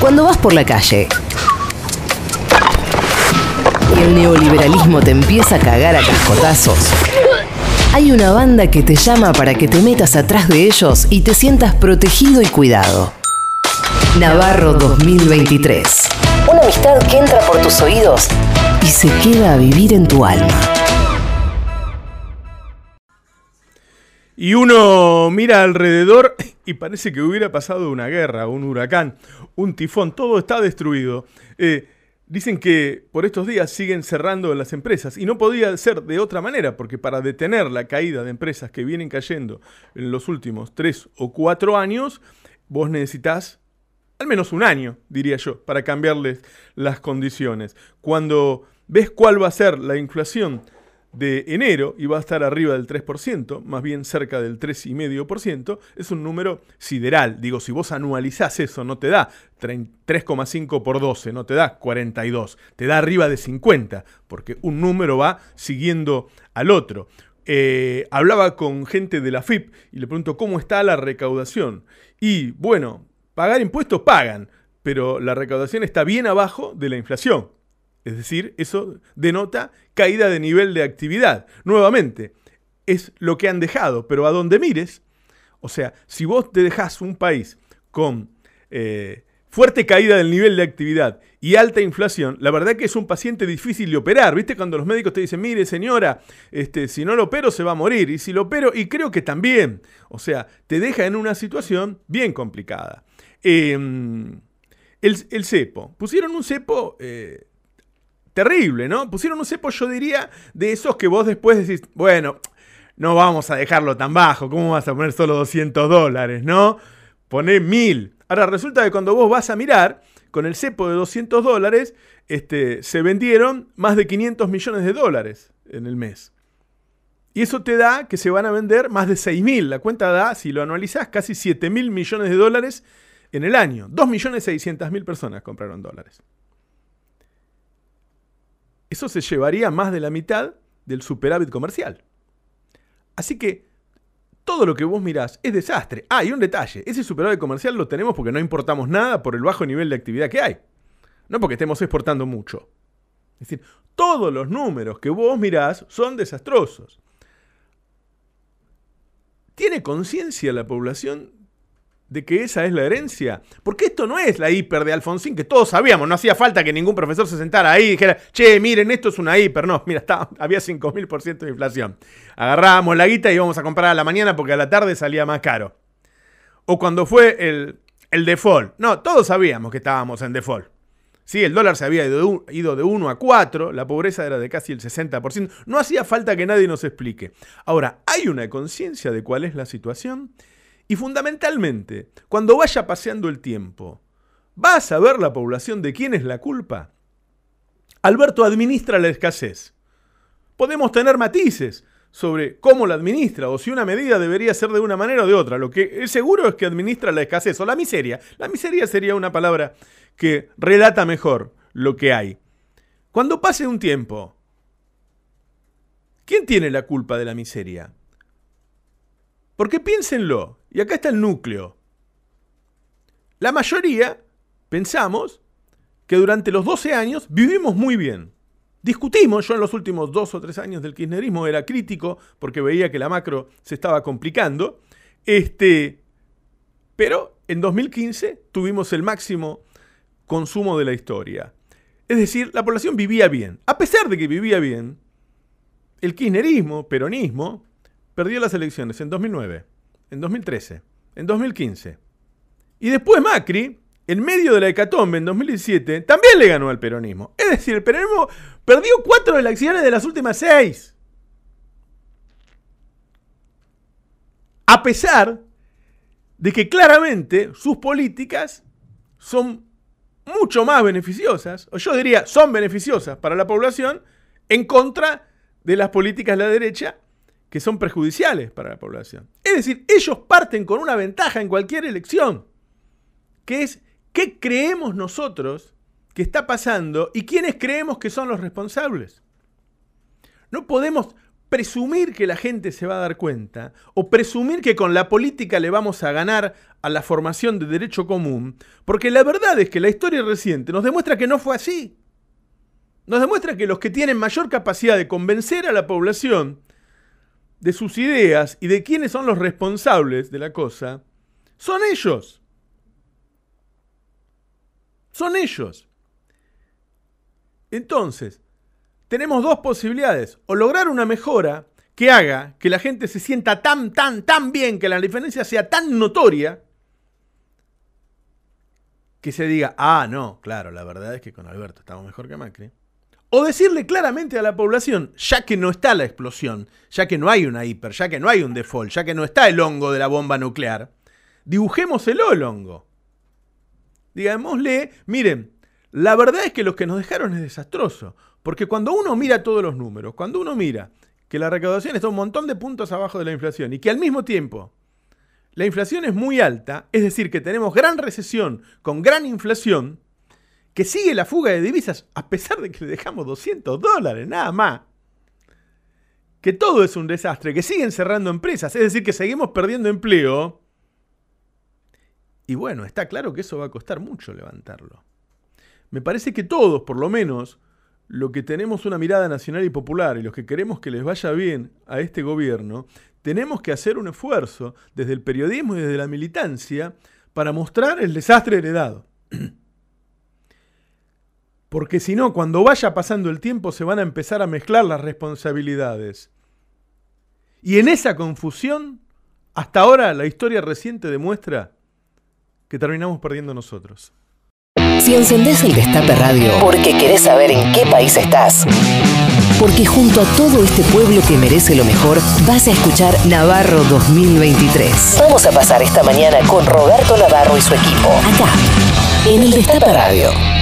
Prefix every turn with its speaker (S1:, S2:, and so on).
S1: Cuando vas por la calle y el neoliberalismo te empieza a cagar a cascotazos, hay una banda que te llama para que te metas atrás de ellos y te sientas protegido y cuidado. Navarro 2023. Una amistad que entra por tus oídos y se queda a vivir en tu alma.
S2: Y uno mira alrededor y parece que hubiera pasado una guerra, un huracán, un tifón, todo está destruido. Eh, dicen que por estos días siguen cerrando las empresas y no podía ser de otra manera, porque para detener la caída de empresas que vienen cayendo en los últimos tres o cuatro años, vos necesitas al menos un año, diría yo, para cambiarles las condiciones. Cuando ves cuál va a ser la inflación, de enero y va a estar arriba del 3%, más bien cerca del 3,5%, es un número sideral. Digo, si vos anualizás eso, no te da 3,5 por 12, no te da 42, te da arriba de 50, porque un número va siguiendo al otro. Eh, hablaba con gente de la FIP y le pregunto cómo está la recaudación. Y bueno, pagar impuestos pagan, pero la recaudación está bien abajo de la inflación. Es decir, eso denota caída de nivel de actividad. Nuevamente, es lo que han dejado, pero a donde mires, o sea, si vos te dejás un país con eh, fuerte caída del nivel de actividad y alta inflación, la verdad que es un paciente difícil de operar. ¿Viste? Cuando los médicos te dicen, mire señora, este, si no lo opero se va a morir. Y si lo opero, y creo que también. O sea, te deja en una situación bien complicada. Em, el, cepo. Pusieron un cepo eh, terrible, ¿no? Pusieron un cepo, yo diría, de esos que vos después decís, bueno, no vamos a dejarlo tan bajo, ¿cómo vas a poner solo 200 dólares, no? Poné 1000. Ahora resulta que cuando vos vas a mirar, con el cepo de 200 dólares, este, se vendieron más de 500 millones de dólares en el mes. Y eso te da que se van a vender más de 6.000. La cuenta da, si lo anualizás, casi 7.000 millones de dólares en el año. 2.600.000 personas compraron dólares eso se llevaría más de la mitad del superávit comercial. Así que todo lo que vos mirás es desastre. Ah, y un detalle, ese superávit comercial lo tenemos porque no importamos nada por el bajo nivel de actividad que hay. No porque estemos exportando mucho. Es decir, todos los números que vos mirás son desastrosos. ¿Tiene conciencia la población de que esa es la herencia. Porque esto no es la hiper de Alfonsín, que todos sabíamos, no hacía falta que ningún profesor se sentara ahí y dijera, che, miren, esto es una hiper. No, mira, estaba, había 5.000% de inflación. Agarrábamos la guita y íbamos a comprar a la mañana porque a la tarde salía más caro. O cuando fue el, el default. No, todos sabíamos que estábamos en default. Sí, el dólar se había ido de 1 a 4, la pobreza era de casi el 60%. No hacía falta que nadie nos explique. Ahora, ¿hay una conciencia de cuál es la situación? Y fundamentalmente, cuando vaya paseando el tiempo, ¿va a saber la población de quién es la culpa? Alberto administra la escasez. Podemos tener matices sobre cómo la administra o si una medida debería ser de una manera o de otra. Lo que es seguro es que administra la escasez o la miseria. La miseria sería una palabra que relata mejor lo que hay. Cuando pase un tiempo, ¿quién tiene la culpa de la miseria? Porque piénsenlo, y acá está el núcleo. La mayoría pensamos que durante los 12 años vivimos muy bien. Discutimos, yo en los últimos dos o tres años del kirchnerismo era crítico porque veía que la macro se estaba complicando. Este, pero en 2015 tuvimos el máximo consumo de la historia. Es decir, la población vivía bien. A pesar de que vivía bien, el kirchnerismo, peronismo, perdió las elecciones en 2009 en 2013, en 2015. Y después Macri, en medio de la hecatombe en 2017, también le ganó al peronismo. Es decir, el peronismo perdió cuatro elecciones de las últimas seis. A pesar de que claramente sus políticas son mucho más beneficiosas, o yo diría son beneficiosas para la población, en contra de las políticas de la derecha que son perjudiciales para la población. Es decir, ellos parten con una ventaja en cualquier elección, que es qué creemos nosotros que está pasando y quiénes creemos que son los responsables. No podemos presumir que la gente se va a dar cuenta o presumir que con la política le vamos a ganar a la formación de derecho común, porque la verdad es que la historia reciente nos demuestra que no fue así. Nos demuestra que los que tienen mayor capacidad de convencer a la población de sus ideas y de quiénes son los responsables de la cosa, son ellos. Son ellos. Entonces, tenemos dos posibilidades. O lograr una mejora que haga que la gente se sienta tan, tan, tan bien, que la diferencia sea tan notoria, que se diga, ah, no, claro, la verdad es que con Alberto estamos mejor que Macri. O decirle claramente a la población, ya que no está la explosión, ya que no hay una hiper, ya que no hay un default, ya que no está el hongo de la bomba nuclear, dibujémoselo el hongo. Digámosle, miren, la verdad es que lo que nos dejaron es desastroso. Porque cuando uno mira todos los números, cuando uno mira que la recaudación está un montón de puntos abajo de la inflación y que al mismo tiempo la inflación es muy alta, es decir, que tenemos gran recesión con gran inflación, que sigue la fuga de divisas a pesar de que le dejamos 200 dólares, nada más. Que todo es un desastre, que siguen cerrando empresas, es decir, que seguimos perdiendo empleo. Y bueno, está claro que eso va a costar mucho levantarlo. Me parece que todos, por lo menos, lo que tenemos una mirada nacional y popular y los que queremos que les vaya bien a este gobierno, tenemos que hacer un esfuerzo desde el periodismo y desde la militancia para mostrar el desastre heredado. Porque si no, cuando vaya pasando el tiempo se van a empezar a mezclar las responsabilidades. Y en esa confusión, hasta ahora la historia reciente demuestra que terminamos perdiendo nosotros.
S1: Si encendés el Destape Radio porque querés saber en qué país estás, porque junto a todo este pueblo que merece lo mejor, vas a escuchar Navarro 2023. Vamos a pasar esta mañana con Roberto Navarro y su equipo, acá, en el Destape Radio.